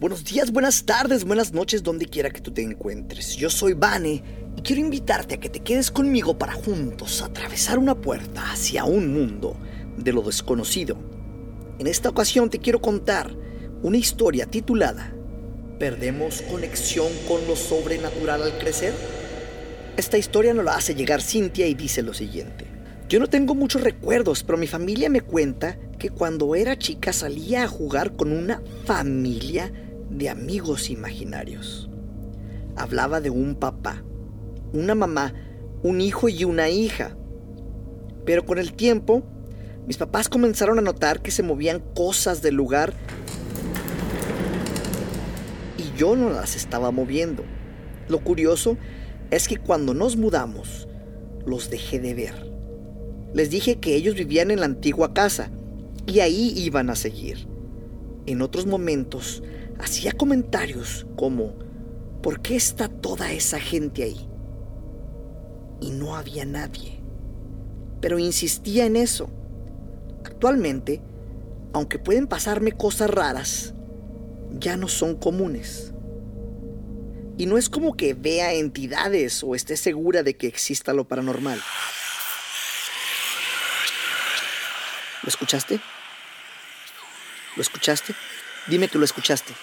Buenos días, buenas tardes, buenas noches, donde quiera que tú te encuentres. Yo soy Vane y quiero invitarte a que te quedes conmigo para juntos atravesar una puerta hacia un mundo de lo desconocido. En esta ocasión te quiero contar una historia titulada ¿Perdemos conexión con lo sobrenatural al crecer? Esta historia nos la hace llegar Cintia y dice lo siguiente. Yo no tengo muchos recuerdos, pero mi familia me cuenta que cuando era chica salía a jugar con una familia de amigos imaginarios. Hablaba de un papá, una mamá, un hijo y una hija. Pero con el tiempo, mis papás comenzaron a notar que se movían cosas del lugar y yo no las estaba moviendo. Lo curioso es que cuando nos mudamos, los dejé de ver. Les dije que ellos vivían en la antigua casa y ahí iban a seguir. En otros momentos hacía comentarios como, ¿por qué está toda esa gente ahí? Y no había nadie. Pero insistía en eso. Actualmente, aunque pueden pasarme cosas raras, ya no son comunes. Y no es como que vea entidades o esté segura de que exista lo paranormal. ¿Lo escuchaste? ¿Lo escuchaste? Dime que lo escuchaste.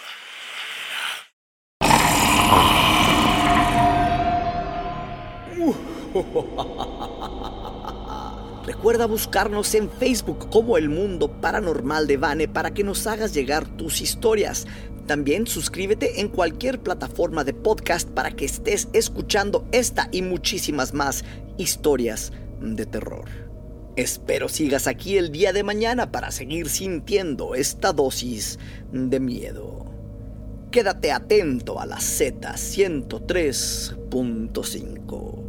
Recuerda buscarnos en Facebook como El Mundo Paranormal de Vane para que nos hagas llegar tus historias. También suscríbete en cualquier plataforma de podcast para que estés escuchando esta y muchísimas más historias de terror. Espero sigas aquí el día de mañana para seguir sintiendo esta dosis de miedo. Quédate atento a la Z103.5.